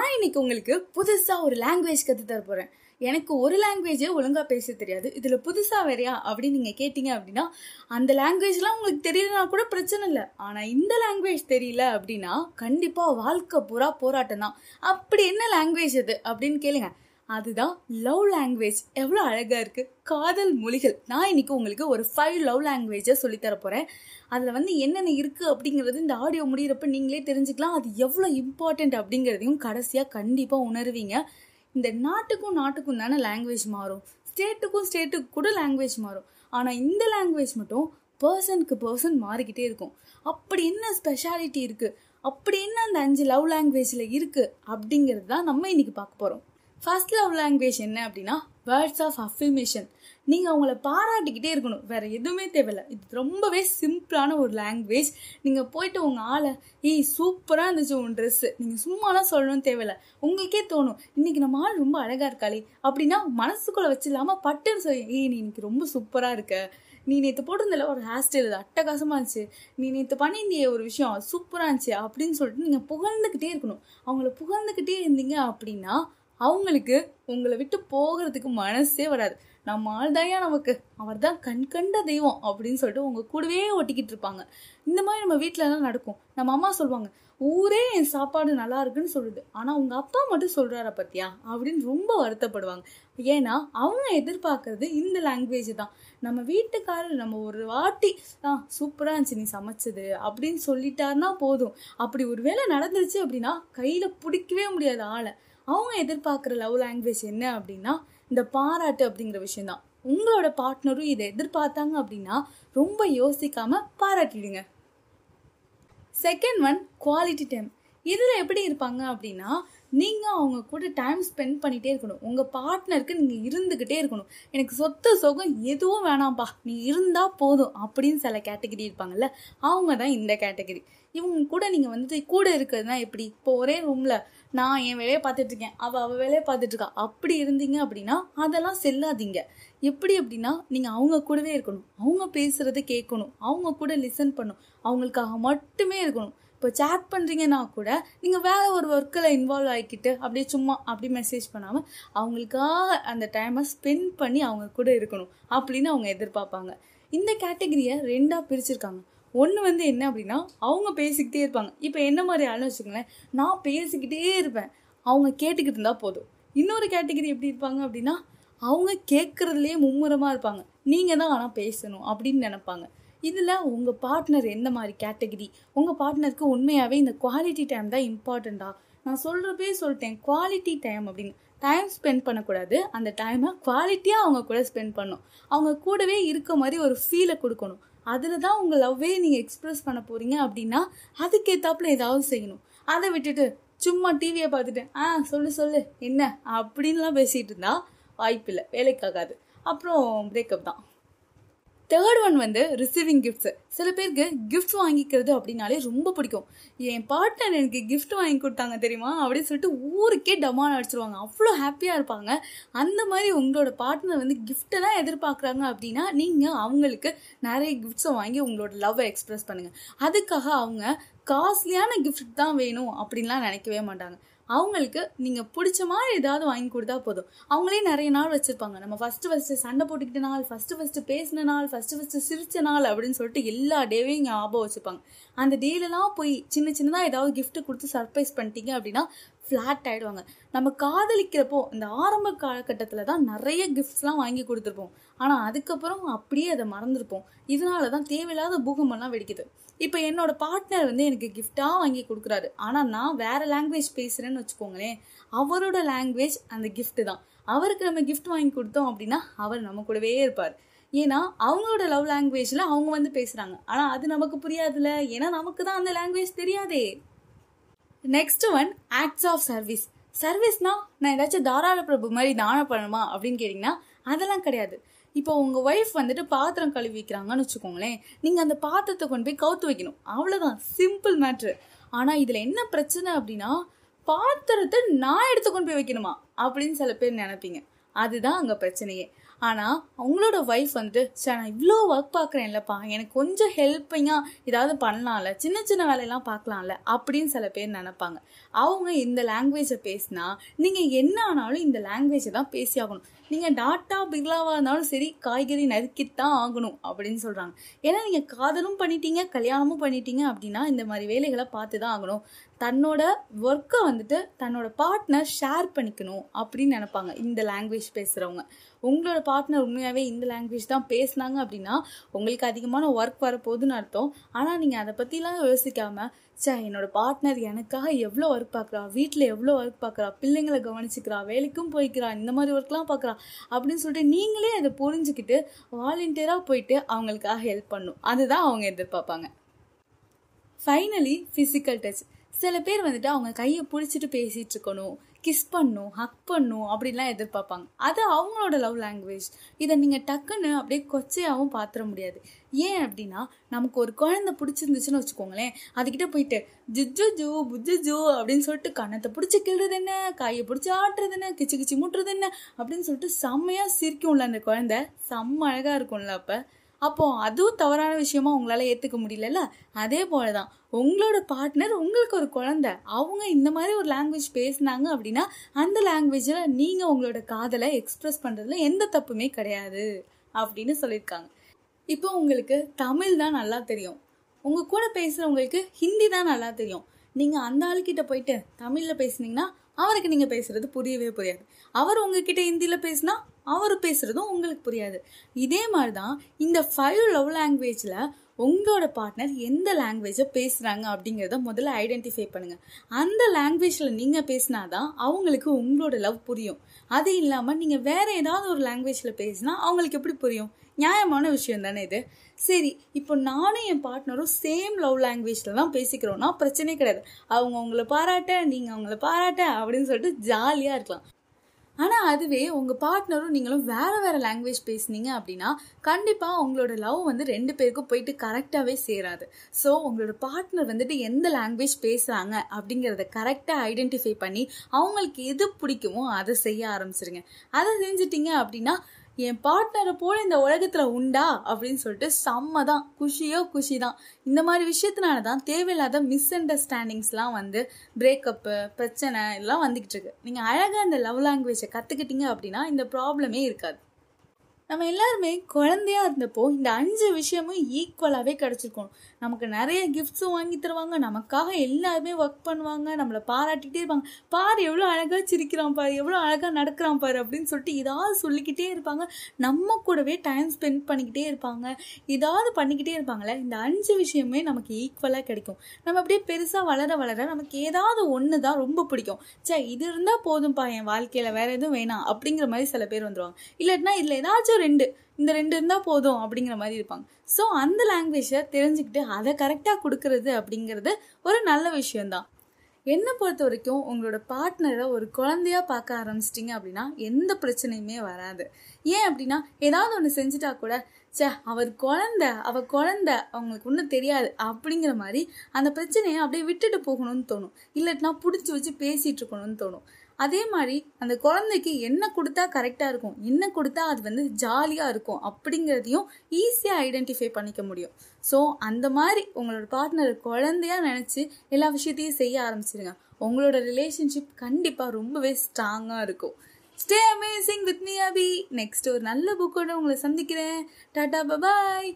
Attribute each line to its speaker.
Speaker 1: நான் இன்னைக்கு உங்களுக்கு புதுசாக ஒரு லாங்குவேஜ் கற்றுத்தர தர எனக்கு ஒரு லாங்குவேஜே ஒழுங்கா பேச தெரியாது. இதில் புதுசாக வேறையா அப்படின்னு நீங்கள் கேட்டீங்க அப்படின்னா அந்த லாங்குவேஜ்லாம் உங்களுக்கு தெரியலனா கூட பிரச்சனை இல்லை. ஆனால் இந்த லாங்குவேஜ் தெரியல அப்படின்னா கண்டிப்பாக வாழ்க்கை பூரா போராட்டம் தான் அப்படி என்ன லாங்குவேஜ் அது அப்படின்னு கேளுங்க. அதுதான் லவ் லாங்குவேஜ் எவ்வளோ அழகாக இருக்குது காதல் மொழிகள். நான் இன்றைக்கி உங்களுக்கு ஒரு ஃபைவ் லவ் லாங்குவேஜை சொல்லித்தர போகிறேன் அதில் வந்து என்னென்ன இருக்குது அப்படிங்கிறது இந்த ஆடியோ முடிகிறப்ப நீங்களே தெரிஞ்சுக்கலாம். அது எவ்வளோ இம்பார்ட்டண்ட் அப்படிங்கிறதையும் கடைசியாக கண்டிப்பாக உணர்வீங்க. இந்த நாட்டுக்கும் நாட்டுக்கும் தானே லாங்குவேஜ் மாறும். ஸ்டேட்டுக்கும் ஸ்டேட்டுக்கு கூட லாங்குவேஜ் மாறும். ஆனால் இந்த லாங்குவேஜ் மட்டும் பர்சனுக்கு பர்சன் மாறிக்கிட்டே இருக்கும். அப்படி என்ன ஸ்பெஷாலிட்டி இருக்குது அப்படி என்ன அந்த அஞ்சு லவ் லாங்குவேஜில் இருக்குது அப்படிங்கிறது தான் நம்ம இன்றைக்கி பார்க்க போகிறோம் ஃபர்ஸ்ட் லவ் லாங்குவேஜ் என்ன அப்படின்னா வேர்ட்ஸ் ஆஃப் அஃபிமேஷன் நீங்கள் அவங்கள பாராட்டிக்கிட்டே இருக்கணும். வேற எதுவுமே தேவையில்ல. இது ரொம்பவே சிம்பிளான ஒரு லாங்குவேஜ் நீங்கள் போயிட்டு உங்கள் ஆளை ஏய் சூப்பராக இருந்துச்சு உன் ட்ரெஸ்ஸு நீங்கள் சும்மாலாம் சொல்லணும்னு தேவையில்ல. உங்களுக்கே தோணும் இன்னைக்கு நம்ம ஆள் ரொம்ப அழகாக இருக்காளே. அப்படின்னா மனசுக்குள்ளே வச்சு இல்லாமல் பட்டுன்னு சொல்லி ஏய் நீ இன்னைக்கு ரொம்ப சூப்பராக இருக்க. நீ நேற்று போட்டிருந்தல ஒரு ஹேர் ஸ்டைல் அட்டகாசமாக இருந்துச்சு. நீ நேற்று பண்ணியிருந்திய ஒரு விஷயம் சூப்பராக இருந்துச்சு. அப்படின்னு சொல்லிட்டு நீங்கள் புகழ்ந்துக்கிட்டே இருக்கணும். அவங்கள புகழ்ந்துக்கிட்டே இருந்தீங்க அப்படின்னா அவங்களுக்கு உங்களை விட்டு போகிறதுக்கு மனசே வராது. நம்ம ஆள் தாயா நமக்கு. அவர் தான் கண் கண்ட தெய்வம் அப்படின்னு சொல்லிட்டு உங்கள் கூடவே ஒட்டிக்கிட்டு இருப்பாங்க. இந்த மாதிரி நம்ம வீட்டிலலாம் நடக்கும். நம்ம அம்மா சொல்லுவாங்க ஊரே என் சாப்பாடு நல்லா இருக்குன்னு சொல்லுது. ஆனால் உங்கள் அப்பா மட்டும் சொல்கிறாரா பத்தியா? அப்படின்னு ரொம்ப வருத்தப்படுவாங்க. ஏன்னா அவங்க எதிர்பார்க்கறது இந்த லாங்குவேஜ் தான். நம்ம வீட்டுக்காரர் நம்ம ஒரு வாட்டி ஆ சூப்பராக இருந்துச்சு நீ சமைச்சது அப்படின்னு சொல்லிட்டாருன்னா போதும். அப்படி ஒரு வேளை நடந்துருச்சு அப்படின்னா கையில் பிடிக்கவே முடியாது ஆளை. அவங்க எதிர்பார்க்குற லவ் லாங்குவேஜ் என்ன அப்படின்னா இந்த பாராட்டு அப்படிங்கிற விஷயம் தான் உங்களோட பார்ட்னரும் இதை எதிர்பார்த்தாங்க அப்படின்னா ரொம்ப யோசிக்காம பாராட்டிடுங்க. செகண்ட் ஒன் குவாலிட்டி டைம் இதில் எப்படி இருப்பாங்க அப்படின்னா நீங்கள் அவங்க கூட டைம் ஸ்பெண்ட் பண்ணிகிட்டே இருக்கணும். உங்கள் பார்ட்னருக்கு நீங்கள் இருந்துக்கிட்டே இருக்கணும். எனக்கு சொத்து சுகம் எதுவும் வேணாம்ப்பா. நீ இருந்தால் போதும் அப்படின்னு சில கேட்டகரி இருப்பாங்கல்ல அவங்க தான் இந்த கேட்டகரி இவங்க கூட நீங்கள் வந்துட்டு கூட இருக்கிறதுனா எப்படி? இப்போ ஒரே ரூமில் நான் என் வேலையை பார்த்துட்ருக்கேன் அவள் அவள் வேலையை பார்த்துட்ருக்கா அப்படி இருந்தீங்க அப்படின்னா அதெல்லாம் செல்லாதீங்க. எப்படி அப்படின்னா நீங்கள் அவங்க கூடவே இருக்கணும். அவங்க பேசுகிறத கேட்கணும். அவங்க கூட லிசன் பண்ணும் அவங்களுக்காக மட்டுமே இருக்கணும். இப்போ சேட் பண்ணுறீங்கன்னா கூட நீங்கள் வேறு ஒரு ஒர்க்கில் இன்வால்வ் ஆகிக்கிட்டு அப்படியே சும்மா அப்படி மெசேஜ் பண்ணாமல் அவங்களுக்காக அந்த டைமை ஸ்பெண்ட் பண்ணி அவங்க கூட இருக்கணும் அப்படின்னு அவங்க எதிர்பார்ப்பாங்க. இந்த கேட்டகரியை ரெண்டாக பிரிச்சிருக்காங்க. ஒன்று வந்து என்ன அப்படின்னா அவங்க பேசிக்கிட்டே இருப்பாங்க. இப்போ என்ன மாதிரி ஆளுன்னு வச்சுக்கோங்களேன். நான் பேசிக்கிட்டே இருப்பேன். அவங்க கேட்டுக்கிட்டு இருந்தால் போதும். இன்னொரு கேட்டகரி எப்படி இருப்பாங்க அப்படின்னா அவங்க கேட்குறதுலேயே மும்முரமாக இருப்பாங்க. நீங்கள் தான் ஆனால் பேசணும் அப்படின்னு நினைப்பாங்க. இதில் உங்கள் பார்ட்னர் எந்த மாதிரி கேட்டகரி உங்கள் பார்ட்னருக்கு உண்மையாகவே இந்த குவாலிட்டி டைம் தான் இம்பார்ட்டண்ட்டாக நான் சொல்கிறப்பே சொல்லிட்டேன் குவாலிட்டி டைம் அப்படின்னு. டைம் ஸ்பெண்ட் பண்ணக்கூடாது. அந்த டைமை குவாலிட்டியாக அவங்க கூட ஸ்பெண்ட் பண்ணணும். அவங்க கூடவே இருக்க மாதிரி ஒரு ஃபீலை கொடுக்கணும். அதில் தான் உங்கள் லவ்வே நீங்கள் எக்ஸ்ப்ரெஸ் பண்ண போகிறீங்க அப்படின்னா அதுக்கேற்றாப்புல ஏதாவது செய்யணும். அதை விட்டுட்டு சும்மா டிவியை பார்த்துட்டு ஆ சொல்லு சொல்லு என்ன? அப்படின்லாம் பேசிகிட்டு இருந்தால் வாய்ப்பில்லை. வேலைக்காகாது. அப்புறம் பிரேக்கப் தான். தேர்ட் ஒன் வந்து ரிசீவிங் கிஃப்ட்ஸு சில பேருக்கு கிஃப்ட் வாங்கிக்கிறது அப்படின்னாலே ரொம்ப பிடிக்கும். என் பார்ட்னர் எனக்கு கிஃப்ட் வாங்கி கொடுத்தாங்க தெரியுமா? அப்படின்னு சொல்லிட்டு ஊருக்கே டமான் அடிச்சிருவாங்க. அவ்வளோ ஹாப்பியாக இருப்பாங்க. அந்த மாதிரி உங்களோட பார்ட்னர் வந்து கிஃப்ட்டெல்லாம் தான் எதிர்பார்க்குறாங்க அப்படின்னா நீங்கள் அவங்களுக்கு நிறைய கிஃப்ட்ஸை வாங்கி உங்களோட லவ்வை எக்ஸ்ப்ரெஸ் பண்ணுங்கள் அதுக்காக அவங்க காஸ்ட்லியான கிஃப்ட் தான் வேணும் அப்படின்லாம் நினைக்கவே மாட்டாங்க. அவங்களுக்கு நீங்கள் பிடிச்ச மாதிரி ஏதாவது வாங்கி கொடுத்தா போதும். அவங்களே நிறைய நாள் வச்சுருப்பாங்க. நம்ம ஃபஸ்ட்டு ஃபஸ்ட்டு சண்டை போட்டுக்கிட்ட நாள் ஃபஸ்ட்டு ஃபஸ்ட்டு பேசின நாள் ஃபஸ்ட்டு ஃபஸ்ட்டு சிரிச்ச நாள் அப்படின்னு சொல்லிட்டு எல்லா டேவையும் ஞாபகம் வச்சுப்பாங்க. அந்த டேலெலாம் போய் சின்ன சின்னதாக ஏதாவது கிஃப்ட் கொடுத்து சர்ப்ரைஸ் பண்ணிட்டீங்க அப்படின்னா ஃப்ளாட் ஆகிடுவாங்க நம்ம காதலிக்கிறப்போ இந்த ஆரம்ப காலகட்டத்தில் தான் நிறைய கிஃப்ட்ஸ்லாம் வாங்கி கொடுத்துருப்போம். ஆனால் அதுக்கப்புறம் அப்படியே அதை மறந்துருப்போம். இதனால தான் தேவையில்லாத பூகம்பம்லாம் வெடிக்குது. இப்போ என்னோட பார்ட்னர் வந்து எனக்கு கிஃப்டாக வாங்கி கொடுக்குறாரு. ஆனால் நான் வேறு லாங்குவேஜ் பேசுகிறேன்னு வச்சுக்கோங்களேன். அவரோட லாங்குவேஜ் அந்த கிஃப்ட்டு தான். அவருக்கு நம்ம கிஃப்ட் வாங்கி கொடுத்தோம் அப்படின்னா அவர் நம்ம கூடவே இருப்பார். ஏன்னா அவங்களோட லவ் லாங்குவேஜில் அவங்க வந்து பேசுகிறாங்க ஆனால் அது நமக்கு புரியாதுல்ல. ஏன்னா நமக்கு தான் அந்த லாங்குவேஜ் தெரியாதே. Next one acts of service சர்வீஸ்னா நான் ஏதாச்சும் தாராள பிரபு மாதிரி தானம் பண்ணணுமா அப்படின்னு கேட்டிங்கன்னா அதெல்லாம் கிடையாது. இப்போ உங்கள் ஒய்ஃப் வந்துட்டு பாத்திரம் கழுவி வைக்கிறாங்கன்னு வச்சுக்கோங்களேன். நீங்கள் அந்த பாத்திரத்தை கொண்டு போய் கவுத்து வைக்கணும். அவ்வளோதான் சிம்பிள் மேட்ரு ஆனால் இதில் என்ன பிரச்சனை அப்படின்னா பாத்திரத்தை நான் எடுத்து கொண்டு போய் வைக்கணுமா அப்படின்னு சில பேர் நினைப்பீங்க. அதுதான் அங்கே பிரச்சனையே. ஆனால் அவங்களோட ஒய்ஃப் வந்துட்டு சார் நான் இவ்வளோ ஒர்க் பார்க்குறேன்லப்பா எனக்கு கொஞ்சம் ஹெல்ப்பிங்காக ஏதாவது பண்ணலாம்ல. சின்ன சின்ன வேலையெல்லாம் பார்க்கலாம்ல அப்படின்னு சில பேர் நினைப்பாங்க. அவங்க இந்த லாங்குவேஜை பேசினா நீங்கள் என்ன ஆனாலும் இந்த லாங்குவேஜை தான் பேசி ஆகணும். நீங்கள் டாட்டா பிர்லாவாக இருந்தாலும் சரி காய்கறி நறுக்கித்தான் ஆகணும் அப்படின்னு சொல்கிறாங்க ஏன்னா நீங்கள் காதலும் பண்ணிட்டீங்க கல்யாணமும் பண்ணிட்டீங்க அப்படின்னா இந்த மாதிரி வேலைகளை பார்த்து தான் ஆகணும். தன்னோட ஒர்க்கை வந்துட்டு தன்னோட பார்ட்னர் ஷேர் பண்ணிக்கணும் அப்படின்னு நினைப்பாங்க இந்த லாங்குவேஜ் பேசுகிறவங்க உங்களோட பார்ட்னர் உண்மையாகவே இந்த லாங்குவேஜ் தான் பேசுனாங்க அப்படின்னா உங்களுக்கு அதிகமான ஒர்க் வரப்போகுதுன்னு அர்த்தம். ஆனால் நீங்கள் அதை பற்றிலாம் யோசிக்காமல் சே என்னோட பார்ட்னர் எனக்காக எவ்வளோ ஒர்க் பார்க்குறா வீட்டில் எவ்வளோ ஒர்க் பார்க்குறா பிள்ளைங்களை கவனிச்சுக்கிறா? வேலைக்கும் போய்க்கிறா? இந்த மாதிரி ஒர்க்லாம் பார்க்குறா அப்படின்னு சொல்லிட்டு நீங்களே அதை புரிஞ்சுக்கிட்டு வாலண்டியராக போயிட்டு அவங்களுக்காக ஹெல்ப் பண்ணும். அதுதான் அவங்க எதிர்பார்ப்பாங்க. ஃபைனலி ஃபிசிக்கல் டச் சில பேர் வந்துட்டு அவங்க கையை பிடிச்சிட்டு பேசிகிட்டு இருக்கணும் கிஸ் பண்ணும் ஹக் பண்ணும் அப்படின்லாம் எதிர்பார்ப்பாங்க. அது அவங்களோட லவ் லாங்குவேஜ் இதை நீங்கள் டக்குன்னு அப்படியே கொச்சையாகவும் பார்த்துட முடியாது. ஏன் அப்படின்னா நமக்கு ஒரு குழந்தை பிடிச்சிருந்துச்சுன்னு வச்சுக்கோங்களேன் அதுக்கிட்ட போயிட்டு ஜிஜு ஜூ புஜு ஜூ அப்படின்னு சொல்லிட்டு கண்ணத்தை பிடிச்சி கிள்றது என்ன? கையை பிடிச்சி ஆட்டுறது என்ன? கிச்சு கிச்சி மூட்டுறது என்ன? அப்படின்னு சொல்லிட்டு செம்மையாக சிரிக்கும்ல அந்த குழந்தை. செம்ம அழகாக இருக்கும்ல அப்போ. அப்போ அதுவும் தவறான விஷயமா உங்களால ஏத்துக்க முடியலல்ல? அதே போலதான். உங்களோட பார்ட்னர் உங்களுக்கு ஒரு குழந்தை. அவங்க இந்த மாதிரி ஒரு லாங்குவேஜ் பேசினாங்க அப்படின்னா அந்த லாங்குவேஜில் நீங்கள் உங்களோட காதலை எக்ஸ்பிரஸ் பண்ணுறதுல எந்த தப்புமே கிடையாது அப்படின்னு சொல்லியிருக்காங்க. இப்போ உங்களுக்கு தமிழ் தான் நல்லா தெரியும். உங்கள் கூட பேசுகிறவங்களுக்கு ஹிந்தி தான் நல்லா தெரியும். நீங்கள் அந்த ஆளுக்கிட்ட போயிட்டு தமிழில் பேசுனீங்கன்னா அவருக்கு நீங்கள் பேசுறது புரியவே புரியாது. அவர் உங்ககிட்ட ஹிந்தியில் பேசினா அவர் பேசுகிறதும் உங்களுக்கு புரியாது. இதே மாதிரி தான் இந்த ஃபைவ் லவ் லாங்குவேஜில் உங்களோட பார்ட்னர் எந்த லாங்குவேஜை பேசுகிறாங்க அப்படிங்கிறத முதல்ல ஐடென்டிஃபை பண்ணுங்கள் அந்த லாங்குவேஜில் நீங்கள் பேசினாதான் அவங்களுக்கு உங்களோட லவ் புரியும். அது இல்லாமல் நீங்கள் வேறு ஏதாவது ஒரு லாங்குவேஜில் பேசினா அவங்களுக்கு எப்படி புரியும்? நியாயமான விஷயம் தானே இது? சரி இப்போ நானும் என் பார்ட்னரும் சேம் லவ் லாங்குவேஜில் தான் பேசிக்கிறோன்னா பிரச்சனையே கிடையாது. அவங்க உங்களை பாராட்ட நீங்கள் அவங்கள பாராட்ட அப்படின்னு சொல்லிட்டு ஜாலியாக இருக்கலாம். ஆனால் அதுவே உங்கள் பார்ட்னரும் நீங்களும் வேறு வேறு லாங்குவேஜ் பேசுனீங்க அப்படின்னா கண்டிப்பாக உங்களோட லவ் வந்து ரெண்டு பேருக்கும் போயிட்டு கரெக்டாகவே சேராது. ஸோ உங்களோட பார்ட்னர் வந்துட்டு எந்த லாங்குவேஜ் பேசுகிறாங்க அப்படிங்கிறத கரெக்டாக ஐடென்டிஃபை பண்ணி அவங்களுக்கு எது பிடிக்குமோ அதை செய்ய ஆரம்பிச்சிருங்க. அதை செஞ்சிட்டிங்க அப்படின்னா என் பார்ட்னரை போல இந்த உலகத்தில் உண்டா? அப்படின்னு சொல்லிட்டு செம்ம தான் குஷியோ குஷி தான் இந்த மாதிரி விஷயத்தினால தான் தேவையில்லாத மிஸ் அண்டர்ஸ்டாண்டிங்ஸ்லாம் வந்து பிரேக்கப்பு பிரச்சனை எல்லாம் வந்துக்கிட்டு இருக்கு. நீங்கள் அழகாக இந்த லவ் லாங்குவேஜை கற்றுக்கிட்டீங்க அப்படின்னா இந்த ப்ராப்ளமே இருக்காது. நம்ம எல்லாருமே குழந்தையா இருந்தப்போ இந்த அஞ்சு விஷயமும் ஈக்குவலாகவே கிடச்சிருக்கணும். நமக்கு நிறைய கிஃப்ட்ஸும் வாங்கி தருவாங்க. நமக்காக எல்லாருமே ஒர்க் பண்ணுவாங்க. நம்மளை பாராட்டிகிட்டே இருப்பாங்க. பார் எவ்வளோ அழகாக சிரிக்கிறான் பாரு எவ்வளோ அழகாக நடக்கிறான் பாரு அப்படின்னு சொல்லிட்டு ஏதாவது சொல்லிக்கிட்டே இருப்பாங்க. நம்ம கூடவே டைம் ஸ்பெண்ட் பண்ணிக்கிட்டே இருப்பாங்க. ஏதாவது பண்ணிக்கிட்டே இருப்பாங்களே இந்த அஞ்சு விஷயமே நமக்கு ஈக்குவலாக கிடைக்கும். நம்ம அப்படியே பெருசாக வளர வளர நமக்கு ஏதாவது ஒன்று தான் ரொம்ப பிடிக்கும். சே இது இருந்தால் போதும்ப்பா என் வாழ்க்கையில் வேறு எதுவும் வேணாம் அப்படிங்கிற மாதிரி சில பேர் வந்துடுவாங்க இல்லாட்டினா இதில் ஏதாச்சும் ரெண்டு. இந்த ரெண்டு இருந்தால் போதும் அப்படிங்கிற மாதிரி இருப்பாங்க. ஸோ அந்த லாங்குவேஜை தெரிஞ்சுக்கிட்டு அதை கரெக்டாக கொடுக்கறது அப்படிங்கிறது ஒரு நல்ல விஷயந்தான் என்னை பொறுத்த வரைக்கும் உங்களோட பார்ட்னரை ஒரு குழந்தையா பார்க்க ஆரம்பிச்சிட்டிங்க அப்படின்னா எந்த பிரச்சனையுமே வராது. ஏன் அப்படின்னா ஏதாவது ஒன்று செஞ்சுட்டா கூட சே அவர் குழந்த அவ குழந்த அவங்களுக்கு ஒன்றும் தெரியாது அப்படிங்கிற மாதிரி அந்த பிரச்சனையை அப்படியே விட்டுட்டு போகணும்னு தோணும். இல்லாட்டினா பிடிச்சி வச்சு பேசிகிட்டு இருக்கணும்னு தோணும். அதே மாதிரி அந்த குழந்தைக்கு என்ன கொடுத்தா கரெக்டாக இருக்கும் என்ன கொடுத்தா அது வந்து ஜாலியாக இருக்கும் அப்படிங்கிறதையும் ஈஸியாக ஐடென்டிஃபை பண்ணிக்க முடியும். ஸோ அந்த மாதிரி உங்களோட பார்ட்னர் குழந்தையா நினச்சி எல்லா விஷயத்தையும் செய்ய ஆரம்பிச்சிருங்க. உங்களோட ரிலேஷன்ஷிப் கண்டிப்பாக ரொம்பவே ஸ்ட்ராங்காக இருக்கும். Stay amazing with me Abhi next ஒரு நல்ல புக்கோட உங்களை சந்திக்கிறேன். டாடா பபாய்